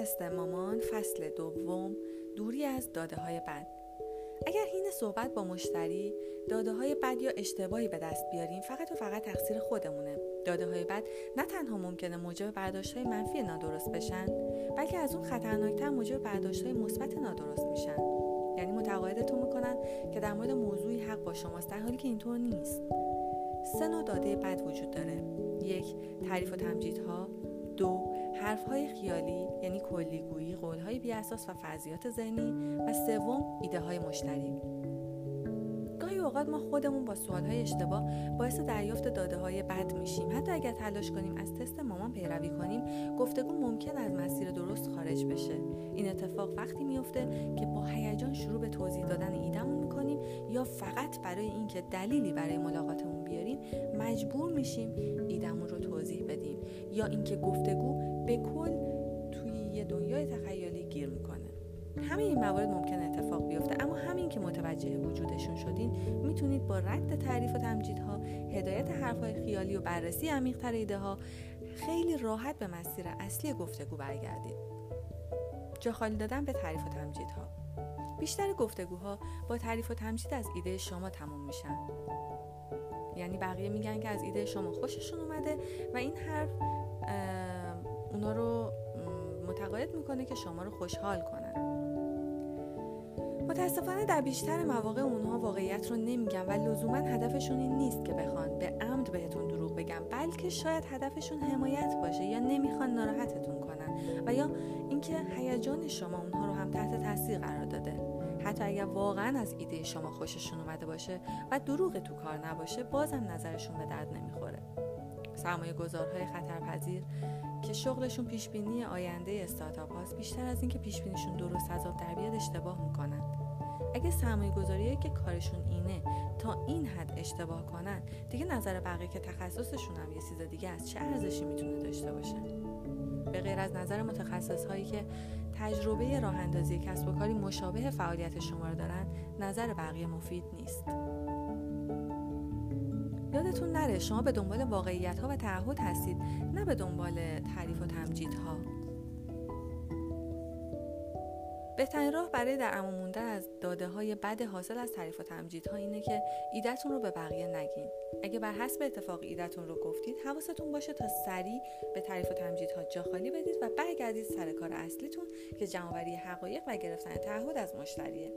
تست مامان فصل دوم دوری از داده های بد. اگر حین صحبت با مشتری داده های بد یا اشتباهی به دست بیاریم فقط و فقط تقصیر خودمونه. داده های بد نه تنها ممکنه موجب برداشت های منفی نادرست بشن بلکه از اون خطرناکتر موجب برداشت های مثبت نادرست میشن. یعنی متقاعدتون می‌کنن که در مورد موضوعی حق با شماست در حالی که اینطور نیست. سه نوع داده بد وجود داره. یک تعریف و تمجیدها. دو حرفهای خیالی یعنی کلیگویی قولهای بیاساس و فرضیات ذهنی و سوم ایده های مشتری. اوقات ما خودمون با سوالهای اشتباه باعث دریافت داده های بد میشیم. حتی اگر تلاش کنیم از تست مامان پیروی کنیم گفتگو ممکن از مسیر درست خارج بشه. این اتفاق وقتی میفته که با هیجان شروع به توضیح دادن ایدهمون می‌کنیم یا فقط برای اینکه دلیلی برای ملاقاتمون بیاریم مجبور میشیم ایدهمون رو توضیح بدیم. یا اینکه گفتگو به کل توی یه دنیای تخیلی گیر می‌کنه. همه این موارد ممکن اتفاق بیفته اما همین که متوجه وجودشون شدین می‌تونید با رد تعریف و تمجیدها هدایت حرفهای خیالی و بررسی عمیقتر ایده ها خیلی راحت به مسیر اصلی گفتگو برگردید جا خالی دادن به تعریف و تمجیدها. بیشتر گفتگوها با تعریف و تمجید از ایده شما تموم میشن. یعنی بقیه میگن که از ایده شما خوششون اومده و این حرف اونا رو متقاعد می‌کنه که شما رو خوشحال کنن. متاسفانه در بیشتر مواقع اونها واقعیت رو نمیگن و لزوما هدفشون این نیست که بخوان به عمد بهتون دروغ بگن بلکه شاید هدفشون حمایت باشه یا نمی‌خوان ناراحتتون کنن و یا اینکه هیجان شما اونها رو هم تحت تاثیر قرار داده. حتی اگر واقعا از ایده شما خوششون اومده باشه و دروغ تو کار نباشه بازم نظرشون به درد نمی‌خوره. سرمایه گذارهای خطرپذیر که شغلشون پیشبینی آینده استارتاپ هاست بیشتر از اینکه پیشبینیشون درست از آب در بیاد اشتباه می‌کنن. اگه سرمایه گذاریه که کارشون اینه تا این حد اشتباه کنن دیگه نظر بقیه که تخصصشون هم یه چیز دیگه از چه ارزشی می‌تونه داشته باشه؟ به غیر از نظر متخصص هایی که تجربه راه اندازی کسب و کاری مشابه فعالیت شما رو دارن نظر بقیه مفید نیست. یادتون نره شما به دنبال واقعیت ها و تعهد هستید نه به دنبال تعریف و تمجیدها. بهترین راه برای در امان موندن از داده های بد حاصل از تعریف و تمجیدها اینه که ایدهتون رو به بقیه نگین. اگه بر حسب اتفاق ایدهتون رو گفتید حواستون باشه تا سریع به تعریف و تمجیدها جا خالی بدید و برگردید سر کار اصلیتون که جمعآوری حقایق و گرفتن تعهد از مشتریه.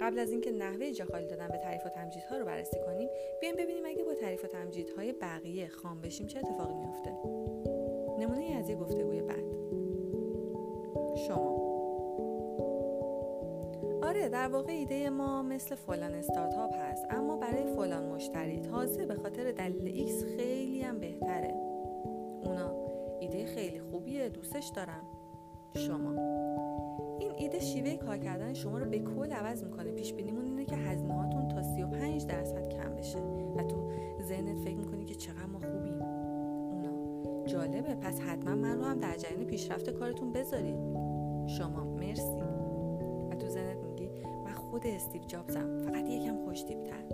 قبل از اینکه نحوه جاخالی دادن به تعریف و تمجیدها رو بررسی کنیم بیایم ببینیم اگه با تعریف و تمجیدهای بقیه خام بشیم چه اتفاقی میفته نمونه از یه گفتگوی بعد. شما. آره در واقع ایده ما مثل فلان استارتاپ هست اما برای فلان مشتری. تازه به خاطر دلیل X خیلی هم بهتره. اونا ایده خیلی خوبیه دوستش دارم شما. این ایده شیوه کار کردن شما رو به کل عوض می‌کنه. پیش بینیمون اینه که هزینه هاتون تا 35 درصد کم بشه. و تو ذهنت فکر می‌کنی که چقدر ما خوبیم. اونا. جالبه. پس حتما من رو هم در جریان پیشرفت کارتون بذارید. شما. مرسی. خود استیو جابزم. فقط یکم خوشتیبتر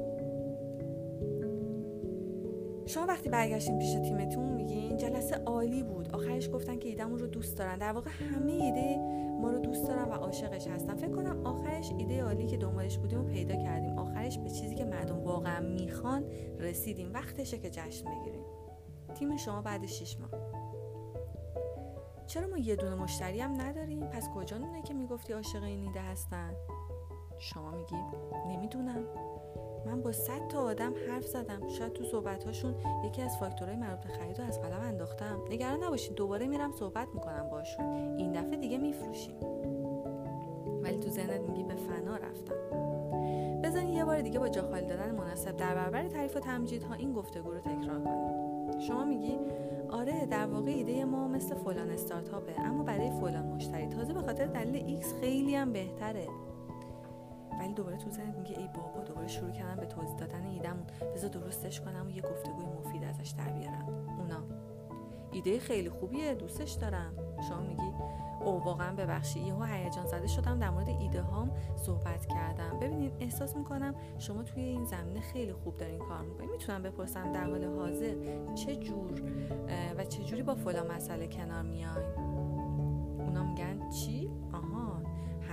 شما وقتی برگشتین پیش تیمتون میگین جلسه عالی بود. آخرش گفتن که ایدهمون رو دوست دارن. در واقع همه ایده ما رو دوست دارن و عاشقش هستن. فکر کنم آخرش ایده عالی که دنبالش بودیم و پیدا کردیم. آخرش به چیزی که مردم واقعا می‌خوان رسیدیم. وقتشه که جشن بگیریم. تیم شما بعد 6 ماه. چرا ما یه دونه مشتری هم نداریم؟ پس کجا نونه که می‌گفتی عاشق این ایده هستن؟ شما میگی؟ نمی‌دونم. من با صد تا آدم حرف زدم. شاید تو صحبتهاشون یکی از فاکتورهای مربوط به خرید رو از قلم انداختم. نگران نباشید دوباره میرم صحبت می‌کنم باشون این دفعه دیگه میفروشیم. ولی تو ذهنت میگی به فنا رفتم. بزن یه بار دیگه با جا خالی دادن مناسب در برابر تعریف و تمجیدها این گفتگو رو تکرار کنیم. شما میگی آره در واقع ایده ما مثل فلان استارتاپه اما برای فلان مشتری. تازه به خاطر دلیل X خیلی هم بهتره. ولی دوباره تو ذهنت میگه ای بابا دوباره شروع کردم به توضیح دادن ایدمون بذار درستش کنم و یه گفتگوی مفید ازش در بیارم. اونا. ایده خیلی خوبیه دوستش دارم. شما میگی او واقعا ببخشید. یهو هیجان زده شدم در مورد ایده هام صحبت کردم. ببینید احساس می‌کنم شما توی این زمینه خیلی خوب دارین کار می‌کنید می‌تونم بپرسم در حال حاضر چه جور و چه جوری با فلان مسئله کنار میاین؟ اونا میگن چی؟ آها.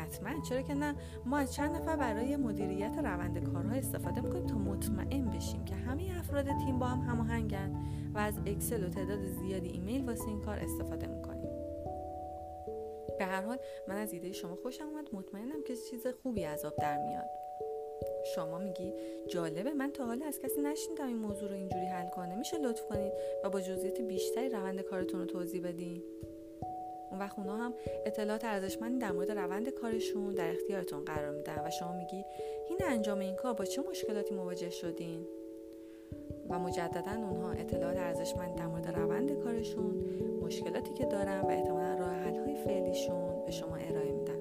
حتما. چرا که نه؟ ما از چند نفر برای مدیریت روند کارها استفاده می‌کنیم تا مطمئن بشیم که همه افراد تیم با هم هماهنگن و از اکسل و تعداد زیادی ایمیل واسه این کار استفاده می‌کنیم. به هر حال من از ایده شما خوشم اومد. مطمئنم که چیز خوبی از آب در میاد. شما میگی جالبه. من تا حالا از کسی نشنیدم این موضوع رو اینجوری حل کنه. میشه لطف کنید و با جزئیات بیشتری روند کارتون رو توضیح بدین. اون وقت اونا هم اطلاعات ارزشمندی در مورد روند کارشون در اختیارتون قرار میدن و شما میگی این انجام این کار با چه مشکلاتی مواجه شدین؟ و مجددا اونها اطلاعات ارزشمند در مورد روند کارشون مشکلاتی که دارن و احتمالا راه حل های فعلیشون به شما ارائه میدن.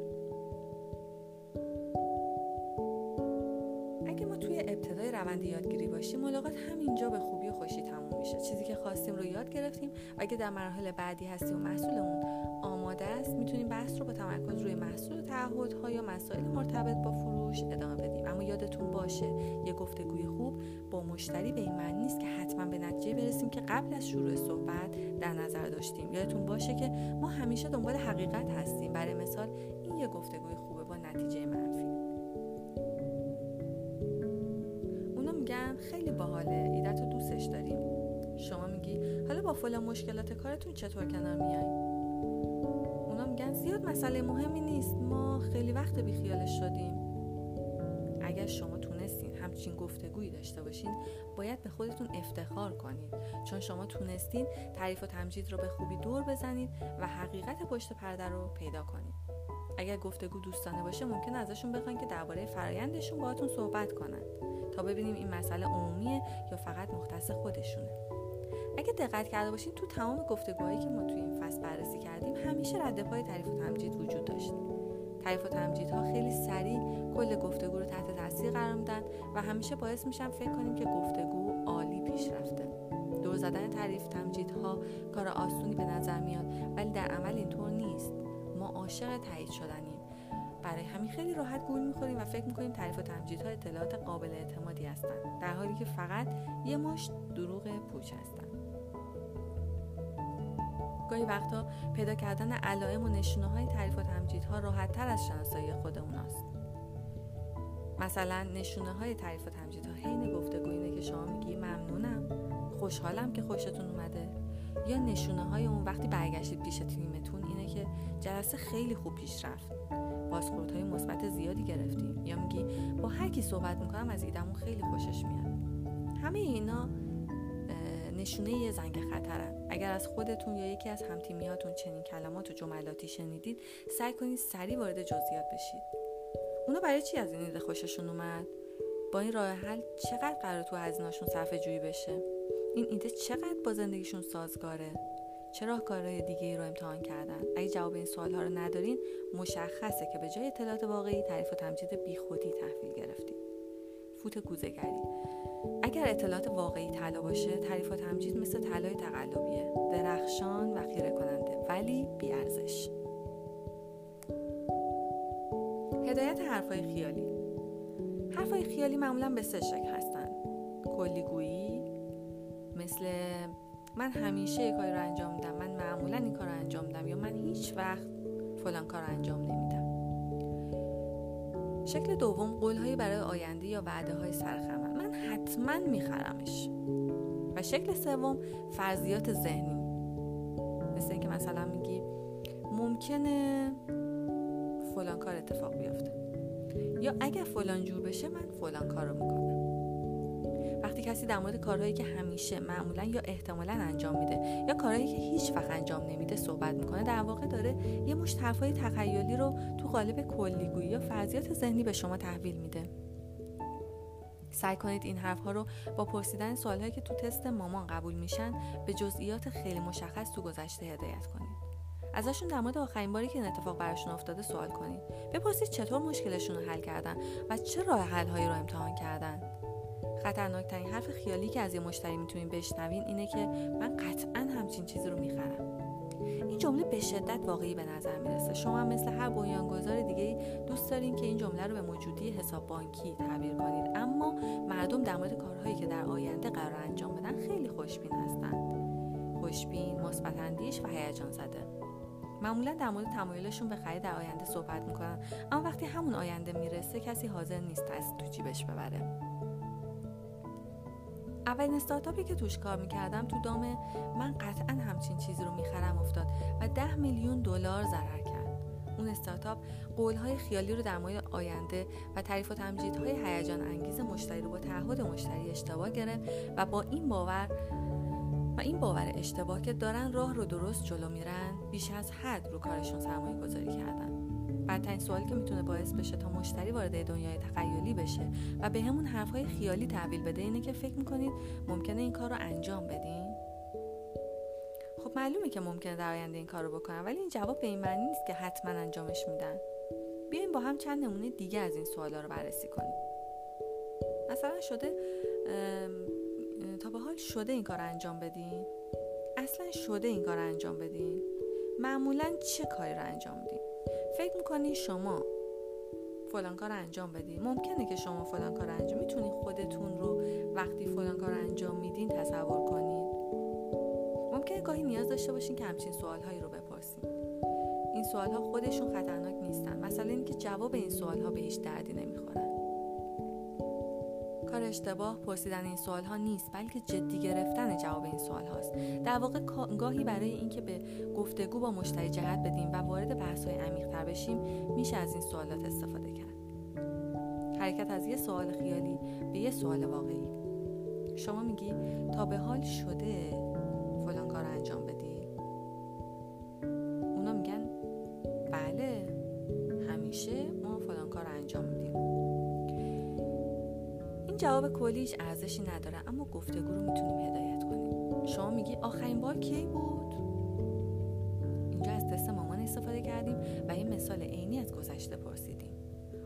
اگه ما توی ابتدای روند یادگیری باشیم ملاقات همینجا به خوبی و خوشی میشه. چیزی که خواستیم رو یاد گرفتیم. اگه در مراحل بعدی هستیم و محصولمون آماده است می‌تونیم بحث رو با تمرکز روی محصول تعهدها یا مسائل مرتبط با فروش ادامه بدیم. اما یادتون باشه یه گفتگوی خوب با مشتری به این معنی نیست که حتما به نتیجه برسیم که قبل از شروع صحبت در نظر داشتیم. یادتون باشه که ما همیشه دنبال حقیقت هستیم. برای مثال این یه گفتگوی خوبه با نتیجه منفی. اونا میگن خیلی باحاله. با فلان مشکلات کارتون چطور کنار میاییم میگن زیاد مسئله مهمی نیست. ما خیلی وقت بیخیالش شدیم. اگر شما تونستین همچین گفتگویی داشته باشین باید به خودتون افتخار کنید چون شما تونستین تعریف و تمجید رو به خوبی دور بزنید و حقیقت پشت پرده رو پیدا کنید اگر گفتگو دوستانه باشه ممکن ازشون بخواین که درباره فرایندشون باهاتون صحبت کنند تا ببینیم این مسئله عمومیه یا فقط مختص خودشونه. اگه دقت کرده باشین تو تمام گفتگوهایی که ما توی این فصل بررسی کردیم همیشه رد پای تعریف و تمجید وجود داشت. تعریف و تمجیدها خیلی سریع کل گفتگو رو تحت تاثیر قرار میدن و همیشه باعث میشن فکر کنیم که گفتگو عالی پیش رفته. دور زدن تعریف تمجیدها کار آسونی به نظر میاد ولی در عمل اینطور نیست. ما عاشق تایید شدنیم. برای همین خیلی راحت گول می‌خوریم و فکر می‌کنیم تعریف و تمجیدها اطلاعات قابل اعتمادی هستند در حالی که فقط یه مشت دروغ پوچ هستند گاهی وقتا پیدا کردن علائم و نشونه های تعریف و تمجیدها راحت تر از شناسایی خود اوناست. مثلا نشونه های تعریف و تمجیدها حین گفتگو اینه که شما میگی ممنونم خوشحالم که خوشتون اومده. یا نشونه های اون وقتی برگشتید پیش تیمتون اینه که جلسه خیلی خوب پیش رفت. بازخورد های مثبت زیادی گرفتیم. یا میگی با هر کی صحبت می‌کنم از ایدمون خیلی خوشش میاد. همه اینا نشونه یه زنگ خطرن اگر از خودتون یا یکی از همتیمیاتون چنین کلمات و جملاتی شنیدید سعی کنید سریع وارد جزئیات بشید. اونا برای چی از این ایده خوششون اومد؟ با این راه حل چقدر قرار تو هزینهاشون صرفه جویی بشه؟ این ایده چقدر با زندگیشون سازگاره؟ چه راهکارهای دیگه ای رو امتحان کردن؟ اگه جواب این سوال ها رو ندارین مشخصه که به جای اطلاعات واقعی تعریف و تمجید بیخودی تحویل گرفتید. فوت گوزگری اگر اطلاعات واقعی طلا باشه تعریف و تمجید مثل طلای تقلبیه. درخشان و خیره کننده ولی بیارزش هدایت حرفای خیالی. حرفای خیالی معمولا به سه شکل هستن. کلیگویی مثل من همیشه یک کاری رو انجام میدم من معمولا این کار رو انجام میدم یا من هیچ وقت فلان کار رو انجام نمیدم. شکل دوم قولهایی برای آینده یا وعده های سرخمه من حتما میخرمش. و شکل سوم فرضیات ذهنی. مثل اینکه مثلا میگی ممکنه فلان کار اتفاق بیفته. یا اگر فلان جور بشه من فلان کار رو می‌کنم. وقتی کسی در مورد کارهایی که همیشه معمولا یا احتمالا انجام میده یا کارهایی که هیچ وقت انجام نمیده صحبت می‌کنه در واقع داره یه مشت حرفای تخیلی رو تو قالب کلیگویی یا فرضیات ذهنی به شما تحویل میده. سعی کنید این حرف ها رو با پرسیدن سوالهایی که تو تست مامان قبول میشن به جزئیات خیلی مشخص تو گذشته هدایت کنید. ازشون در مورد آخرین باری که این اتفاق براشون افتاده سوال کنید. بپرسید چطور مشکلشون رو حل کردن و چه راه حل هایی رو امتحان کردن. خطرناکترین حرف خیالی که از یه مشتری می‌تونین بشنوین اینه که من قطعا همچین چیزی رو می‌خرم. این جمله به شدت واقعی به نظر می‌رسه. شما هم مثل هر بنیانگذار دیگه دوست دارین که این جمله رو به موجودی حساب بانکی تعبیر کنید. اما مردم در مورد کارهایی که در آینده قرار انجام بدن خیلی خوشبین هستند. خوشبین مثبت و هیجان زده. معمولا در مورد تمایلشون به خرید در آینده صحبت می‌کنن. اما وقتی همون آینده می‌رسه کسی حاضر نیست از تو جیبش ببره. اولین استارتاپی که توش کار می‌کردم تو دام من قطعا همچین چیزی رو می‌خرم افتاد و ده میلیون دلار ضرر کرد. اون استارتاپ قولهای خیالی رو در مورد آینده و تعریف و تمجیدهای هیجان انگیز مشتری رو با تعهد مشتری اشتباه گرفت و با این باور و این باور اشتباه که دارن راه رو درست جلو میرن بیش از حد رو کارشون سرمایه گذاری کردن. بدترین سوالی که می‌تونه باعث بشه تا مشتری وارد دنیای تخیلی بشه و به همون حرفهای خیالی تحویل بده اینه که فکر می‌کنید ممکنه این کار رو انجام بدین؟ خب معلومه که ممکنه در آینده این کار رو بکنن ولی این جواب به این معنی نیست که حتما انجامش میدن. بیاین با هم چند نمونه دیگه از این سوالا رو بررسی کنیم. مثلا شده تا به حال شده این کار انجام بدین؟ اصلا شده این کار انجام بدین؟ معمولا چه کاری رو انجام میدین فکر می‌کنی شما فلان کار انجام بدین ممکنه که شما فلان کار انجام می‌تونید خودتون رو وقتی فلان کار انجام میدین تصور کنید ممکنه گاهی نیاز داشته باشین که همچین سوالهایی رو بپرسین. این سوالها خودشون خطرناک نیستن. مثلا اینکه جواب این سوالها به هیچ دردی نمی‌خورن اشتباه پرسیدن این سوال ها نیست بلکه جدی گرفتن جواب این سوال هاست در واقع گاهی برای اینکه به گفتگو با مشتری جهت بدیم و وارد بحث های عمیق تر بشیم میشه از این سوالات استفاده کرد. حرکت از یه سوال خیالی به یه سوال واقعی. شما میگی تا به حال شده فلان کار انجام بدی. این جواب کلیش ارزشی نداره اما گفتگو رو می‌تونیم هدایت کنیم. شما میگی آخرین بار کی بود؟ اینجا از تست مامان استفاده کردیم و یه مثال عینی از گذشته پرسیدیم.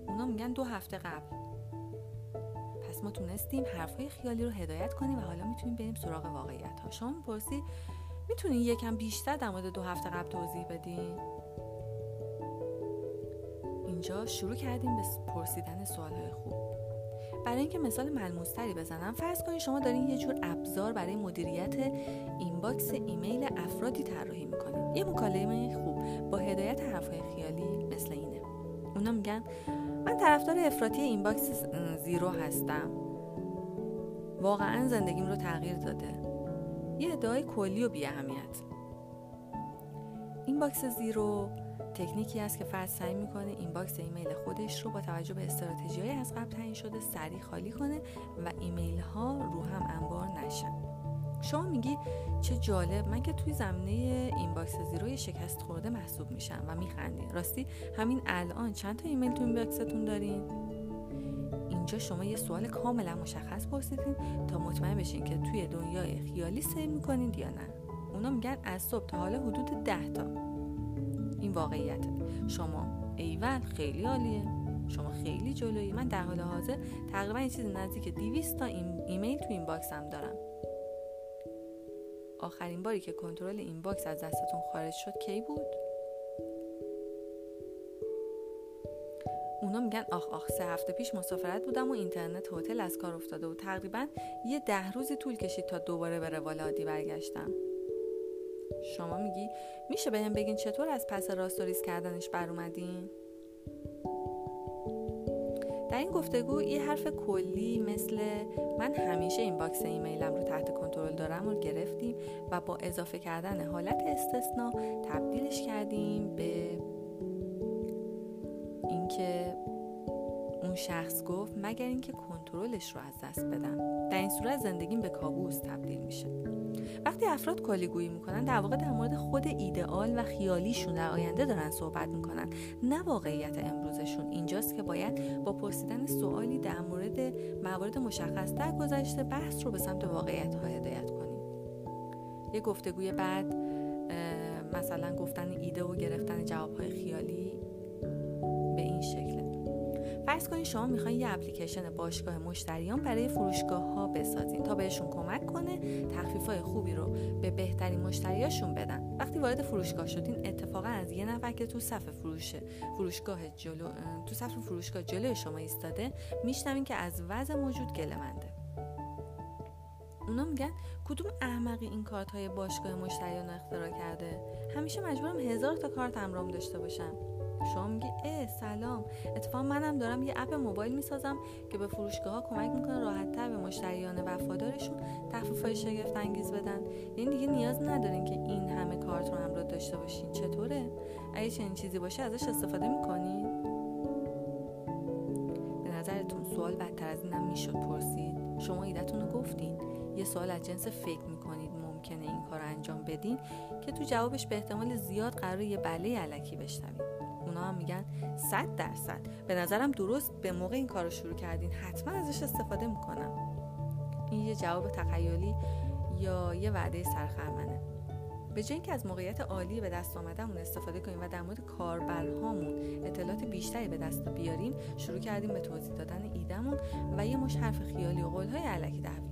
اونا میگن دو هفته قبل. پس ما تونستیم حرفهای خیالی رو هدایت کنیم و حالا می‌تونیم بریم سراغ واقعیت ها شما می‌پرسی می‌تونین یکم بیشتر در مورد دو هفته قبل توضیح بدین اینجا شروع کردیم به پرسیدن سوالهای خوب. برای اینکه مثال ملموستری بزنم فرض کنید شما دارین یه جور ابزار برای مدیریت inbox ایمیل افرادی طراحی می‌کنید یه مکالمه خوب با هدایت حرفهای خیالی مثل اینه. اونا میگن من طرفدار افراطی inbox zero هستم. واقعا زندگیم رو تغییر داده. یه ادعای کلی و بی اهمیت inbox zero تکنیکی است که فرد سعی می‌کنه inbox ایمیل خودش رو با توجه به استراتژی از قبل تعیین شده سریع خالی کنه و ایمیل ها رو هم انبار نشن. شما میگی چه جالب. من که توی زمینه inbox zero شکست خورده محسوب میشم و میخندی راستی همین الان چند تا ایمیل تو inbox تون دارین؟ اینجا شما یه سوال کاملا مشخص پرسیدین تا مطمئن بشین که توی دنیای خیالی سیر می‌کنین یا نه. اونا میگن از صبح تا حالا حدود ده تا. این واقعیت. شما ایول خیلی عالیه. شما خیلی جلویی. من در حال حاضر تقریبا یه چیز نزدیک 200 تا ایمیل تو inbox م دارم. آخرین باری که کنترل inbox از دستتون خارج شد کی بود؟ اونا میگن آخ آخ سه هفته پیش مسافرت بودم و اینترنت هتل از کار افتاده و تقریبا یه ده روزی طول کشید تا دوباره به روال عادی برگشتم. شما میگی میشه بهم بگین چطور از پس راست و ریست کردنش بر اومدین؟ در این گفتگو یه حرف کلی مثل من همیشه inbox ایمیلم رو تحت کنترل دارم رو گرفتیم و با اضافه کردن حالت استثنا تبدیلش کردیم به اینکه اون شخص گفت مگر اینکه کنترلش رو از دست بدم. در این صورت زندگیم به کابوس تبدیل میشه. وقتی افراد کالیگویی می‌کنن در واقع در مورد خود ایدئال و خیالیشون در آینده دارن صحبت می‌کنن. نه واقعیت امروزشون اینجاست که باید با پرسیدن سوالی در مورد موارد مشخص در گذشته بحث رو به سمت واقعیت ها هدایت کنیم. یه گفتگوی بعد مثلا گفتن ایده و گرفتن جواب های خیالی به این شکله فرض کنید شما می‌خواین یه اپلیکیشن باشگاه مشتریان برای فروشگاه ها بسازین تا بهشون کمک کنه تخفیف های خوبی رو به بهترین مشتریاشون بدن. وقتی وارد فروشگاه شدین اتفاقا از یه نفر که تو صف فروش فروشگاه جلو تو صف فروشگاه جلوی شما ایستاده میشنوین که از وضع موجود گله منده. اونا میگن کدوم احمقی این کارت های باشگاه مشتریان اختراع کرده؟ همیشه مجبورم هزار تا کارت همرام داشته باشم. شما میگی اه سلام. اتفاقا منم دارم یه اپ موبایل می‌سازم که به فروشگاه ها کمک می‌کنه راحت تر به مشتریان وفادارشون تخفیف های شگفت انگیز بدن. یعنی دیگه نیاز ندارین که این همه کارت رو همراه داشته باشین. چطوره؟ اگه چنین چیزی باشه ازش استفاده می‌کنین به نظرتون سوال بدتر از اینم می‌شد پرسید؟ شما ایدتون رو گفتین. یه سوال از جنس فکر می‌کنید ممکنه این کار انجام بدین که تو جوابش به احتمال زیاد قرار یه بله علکی بشنوید. اونا هم میگن صد درصد. به نظرم درست به موقع این کار رو شروع کردین. حتما ازش استفاده می‌کنم. این یه جواب تخیلی یا یه وعده سرخرمنه. به جای اینکه از موقعیت عالی به دست آمدهمون استفاده کنیم و در مورد کاربرهامون اطلاعات بیشتری به دست بیاریم شروع کردیم به توضیح دادن ایدهمون و یه مش حرف خیالی و قولهای علکی تحویل